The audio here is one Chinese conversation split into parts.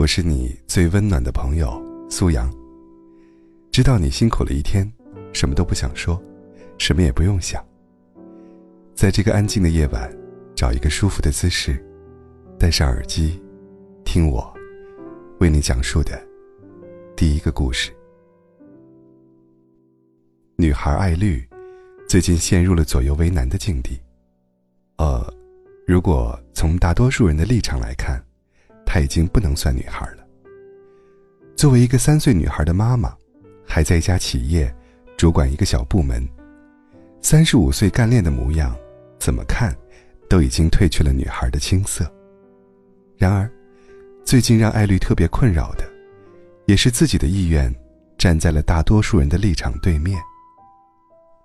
我是你最温暖的朋友苏阳。知道你辛苦了一天，什么都不想说，什么也不用想。在这个安静的夜晚，找一个舒服的姿势，戴上耳机，听我为你讲述的第一个故事。女孩艾绿最近陷入了左右为难的境地。呃，如果从大多数人的立场来看。她已经不能算女孩了。作为一个三岁女孩的妈妈，还在一家企业主管一个小部门，三十五岁干练的模样，怎么看都已经褪去了女孩的青涩。然而，最近让艾绿特别困扰的，也是自己的意愿站在了大多数人的立场对面。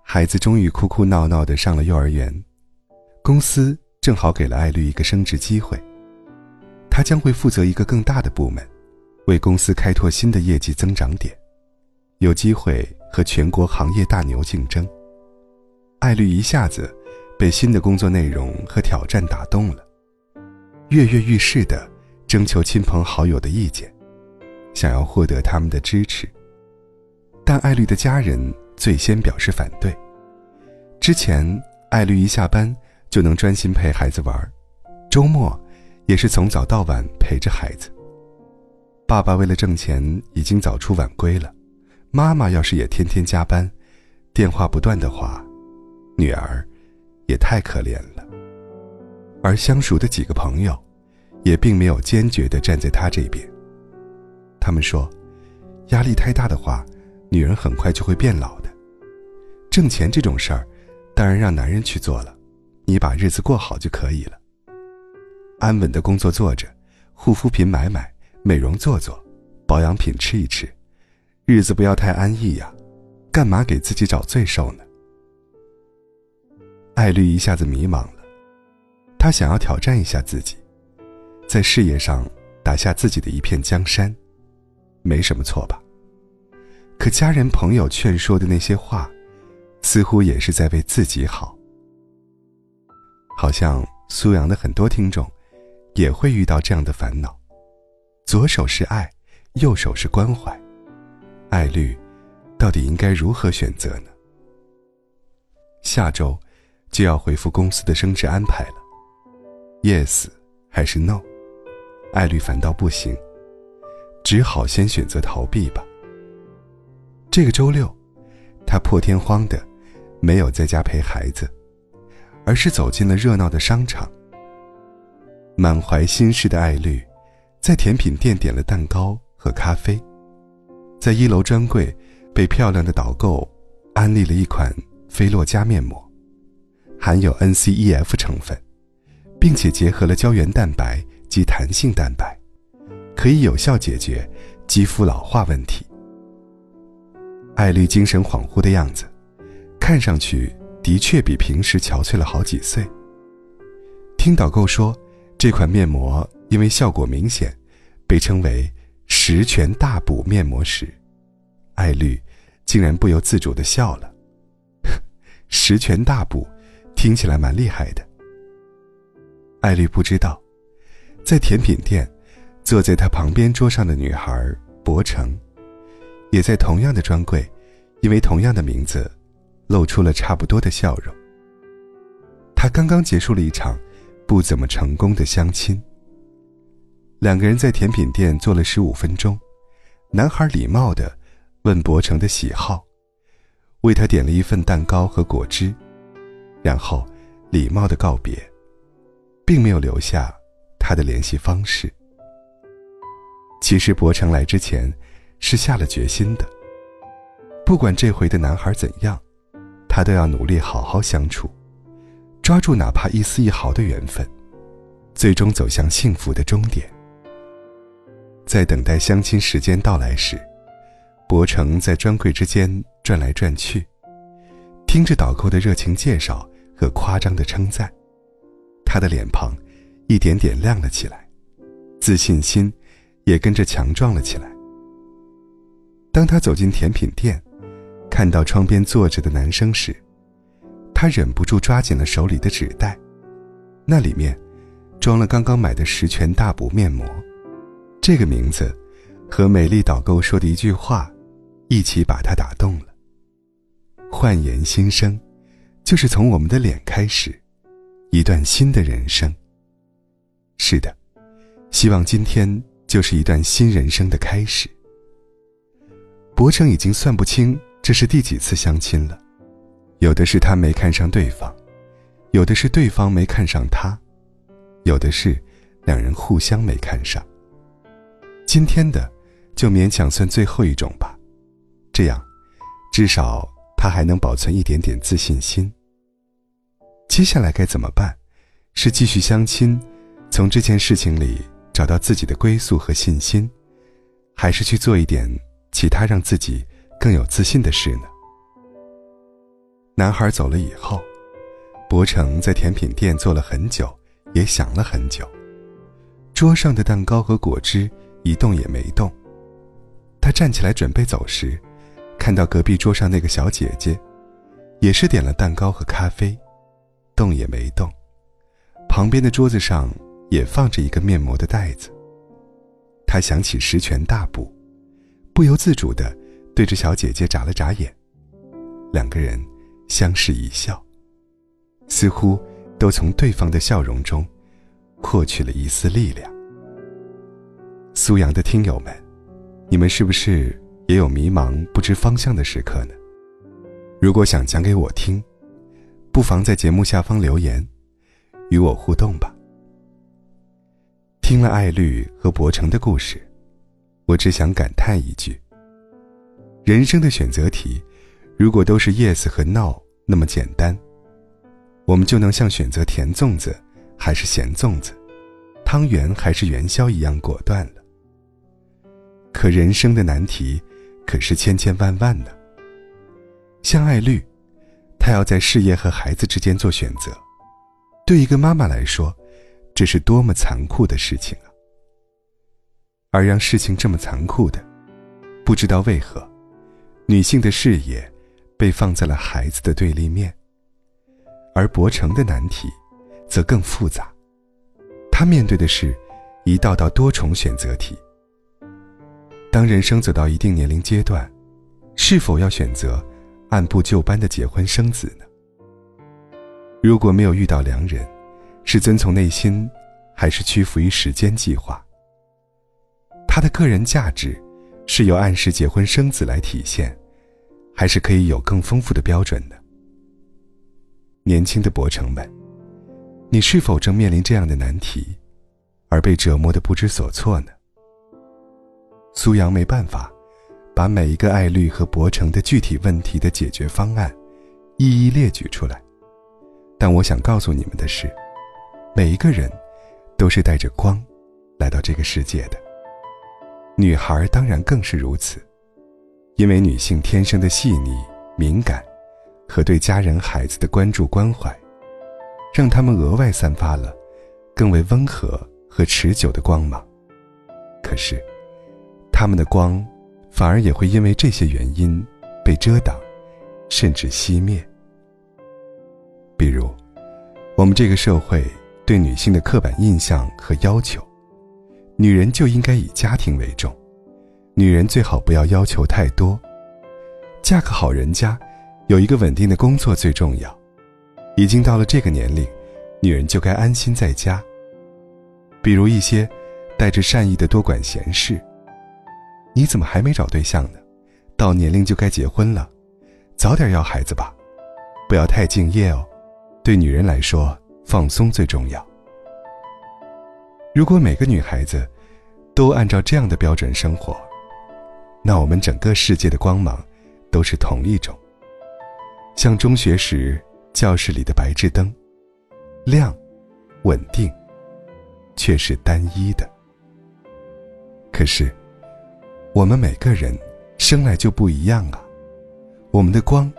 孩子终于哭哭闹闹的上了幼儿园，公司正好给了艾绿一个升职机会。他将会负责一个更大的部门，为公司开拓新的业绩增长点，有机会和全国行业大牛竞争。艾绿一下子被新的工作内容和挑战打动了，跃跃欲试的征求亲朋好友的意见，想要获得他们的支持。但艾绿的家人最先表示反对。之前，艾绿一下班就能专心陪孩子玩，周末。也是从早到晚陪着孩子。爸爸为了挣钱已经早出晚归了，妈妈要是也天天加班，电话不断的话，女儿也太可怜了。而相熟的几个朋友，也并没有坚决的站在他这边。他们说，压力太大的话，女人很快就会变老的。挣钱这种事儿，当然让男人去做了，你把日子过好就可以了。安稳的工作做着，护肤品买买，美容做做，保养品吃一吃，日子不要太安逸呀，干嘛给自己找罪受呢？艾绿一下子迷茫了，她想要挑战一下自己，在事业上打下自己的一片江山，没什么错吧？可家人朋友劝说的那些话，似乎也是在为自己好，好像苏阳的很多听众。也会遇到这样的烦恼，左手是爱，右手是关怀，爱绿，到底应该如何选择呢？下周就要回复公司的升职安排了，yes 还是 no？爱绿反倒不行，只好先选择逃避吧。这个周六，他破天荒的没有在家陪孩子，而是走进了热闹的商场。满怀心事的艾绿，在甜品店点了蛋糕和咖啡，在一楼专柜被漂亮的导购安利了一款菲洛嘉面膜，含有 NCEF 成分，并且结合了胶原蛋白及弹性蛋白，可以有效解决肌肤老化问题。艾绿精神恍惚的样子，看上去的确比平时憔悴了好几岁。听导购说。这款面膜因为效果明显，被称为“十全大补面膜”时，艾绿竟然不由自主的笑了。十全大补，听起来蛮厉害的。艾绿不知道，在甜品店，坐在他旁边桌上的女孩博成，也在同样的专柜，因为同样的名字，露出了差不多的笑容。他刚刚结束了一场。不怎么成功的相亲。两个人在甜品店坐了十五分钟，男孩礼貌的问博成的喜好，为他点了一份蛋糕和果汁，然后礼貌的告别，并没有留下他的联系方式。其实博成来之前是下了决心的，不管这回的男孩怎样，他都要努力好好相处。抓住哪怕一丝一毫的缘分，最终走向幸福的终点。在等待相亲时间到来时，博成在专柜之间转来转去，听着导购的热情介绍和夸张的称赞，他的脸庞一点点亮了起来，自信心也跟着强壮了起来。当他走进甜品店，看到窗边坐着的男生时，他忍不住抓紧了手里的纸袋，那里面装了刚刚买的十全大补面膜，这个名字，和美丽导购说的一句话，一起把他打动了。焕颜新生，就是从我们的脸开始，一段新的人生。是的，希望今天就是一段新人生的开始。博成已经算不清这是第几次相亲了，有的是他没看上对方，有的是对方没看上他，有的是两人互相没看上。今天的，就勉强算最后一种吧，这样，至少他还能保存一点点自信心。接下来该怎么办？是继续相亲，从这件事情里找到自己的归宿和信心，还是去做一点其他让自己更有自信的事呢？男孩走了以后，博成在甜品店坐了很久，也想了很久。桌上的蛋糕和果汁。一动也没动。他站起来准备走时，看到隔壁桌上那个小姐姐，也是点了蛋糕和咖啡，动也没动。旁边的桌子上也放着一个面膜的袋子。他想起十全大补，不由自主的对着小姐姐眨了眨眼。两个人相视一笑，似乎都从对方的笑容中获取了一丝力量。苏阳的听友们，你们是不是也有迷茫不知方向的时刻呢？如果想讲给我听，不妨在节目下方留言，与我互动吧。听了艾绿和博成的故事，我只想感叹一句：人生的选择题，如果都是 yes 和 no 那么简单，我们就能像选择甜粽子还是咸粽子、汤圆还是元宵一样果断了。可人生的难题，可是千千万万呢。像爱绿，她要在事业和孩子之间做选择，对一个妈妈来说，这是多么残酷的事情啊！而让事情这么残酷的，不知道为何，女性的事业被放在了孩子的对立面，而博成的难题，则更复杂，他面对的是一道道多重选择题。当人生走到一定年龄阶段，是否要选择按部就班的结婚生子呢？如果没有遇到良人，是遵从内心，还是屈服于时间计划？他的个人价值是由按时结婚生子来体现，还是可以有更丰富的标准呢？年轻的博成们，你是否正面临这样的难题，而被折磨的不知所措呢？苏阳没办法，把每一个爱绿和博成的具体问题的解决方案，一一列举出来。但我想告诉你们的是，每一个人，都是带着光，来到这个世界的。女孩当然更是如此，因为女性天生的细腻、敏感，和对家人孩子的关注关怀，让她们额外散发了，更为温和和持久的光芒。可是。他们的光，反而也会因为这些原因被遮挡，甚至熄灭。比如，我们这个社会对女性的刻板印象和要求：女人就应该以家庭为重，女人最好不要要求太多，嫁个好人家，有一个稳定的工作最重要。已经到了这个年龄，女人就该安心在家。比如一些带着善意的多管闲事。你怎么还没找对象呢？到年龄就该结婚了，早点要孩子吧，不要太敬业哦。对女人来说，放松最重要。如果每个女孩子都按照这样的标准生活，那我们整个世界的光芒都是同一种，像中学时教室里的白炽灯，亮、稳定，却是单一的。可是。我们每个人生来就不一样啊，我们的光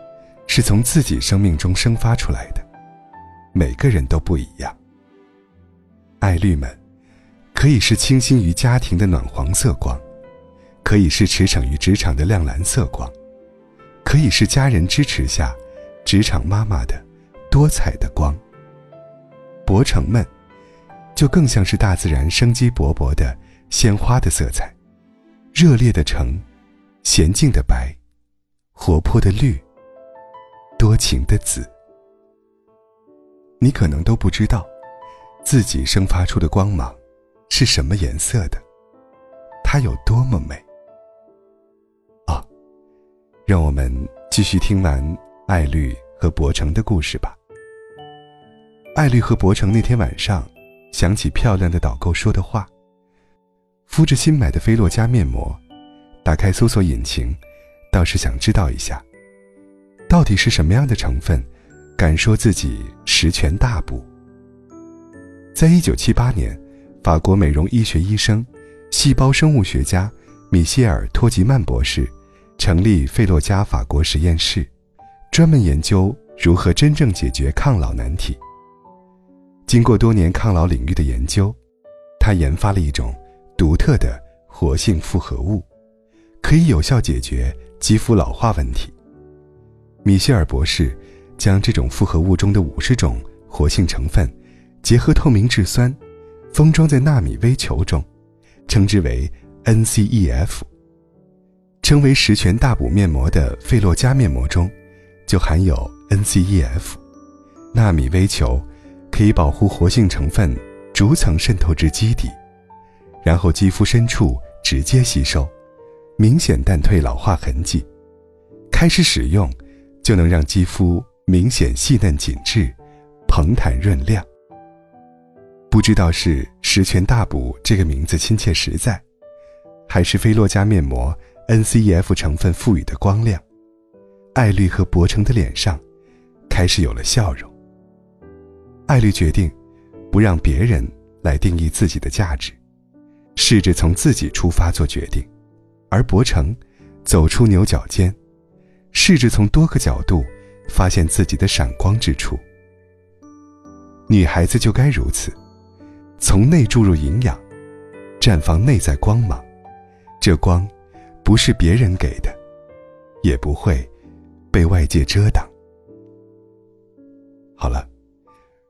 是从自己生命中生发出来的，每个人都不一样。爱绿们，可以是倾心于家庭的暖黄色光，可以是驰骋于职场的亮蓝色光，可以是家人支持下职场妈妈的多彩的光。博成们，就更像是大自然生机勃勃的鲜花的色彩，热烈的橙，娴静的白，活泼的绿，多情的紫。你可能都不知道，自己生发出的光芒是什么颜色的，它有多么美。让我们继续听完艾绿和伯成的故事吧。艾绿和伯成那天晚上，想起漂亮的导购说的话。敷着新买的菲洛嘉面膜，打开搜索引擎，倒是想知道一下，到底是什么样的成分，敢说自己十全大补？在一九七八年，法国美容医学医生、细胞生物学家米歇尔·托吉曼博士成立费洛嘉法国实验室，专门研究如何真正解决抗老难题。经过多年抗老领域的研究，他研发了一种。独特的活性复合物，可以有效解决肌肤老化问题。米歇尔博士将这种复合物中的五十种活性成分，结合透明质酸，封装在纳米微球中，称之为 NCEF。称为十全大补面膜的费洛嘉面膜中，就含有 NCEF。纳米微球可以保护活性成分逐层渗透至基底。然后肌肤深处直接吸收，明显淡退老化痕迹。开始使用，就能让肌肤明显细嫩紧致、蓬弹润亮。不知道是“十全大补”这个名字亲切实在，还是菲洛嘉面膜 NCEF 成分赋予的光亮，艾绿和博成的脸上开始有了笑容。艾绿决定，不让别人来定义自己的价值。试着从自己出发做决定，而博成走出牛角尖，试着从多个角度发现自己的闪光之处。女孩子就该如此，从内注入营养，绽放内在光芒。这光不是别人给的，也不会被外界遮挡。好了，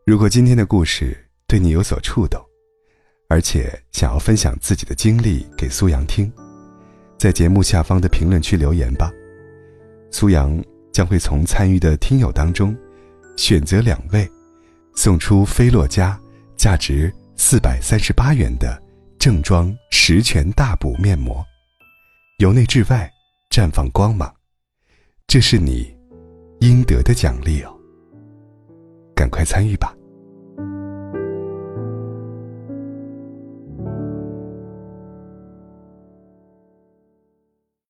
如果今天的故事对你有所触动。而且想要分享自己的经历给苏阳听，在节目下方的评论区留言吧。苏阳将会从参与的听友当中选择两位，送出菲洛嘉价值四百三十八元的正装十全大补面膜，由内至外绽放光芒，这是你应得的奖励哦。赶快参与吧！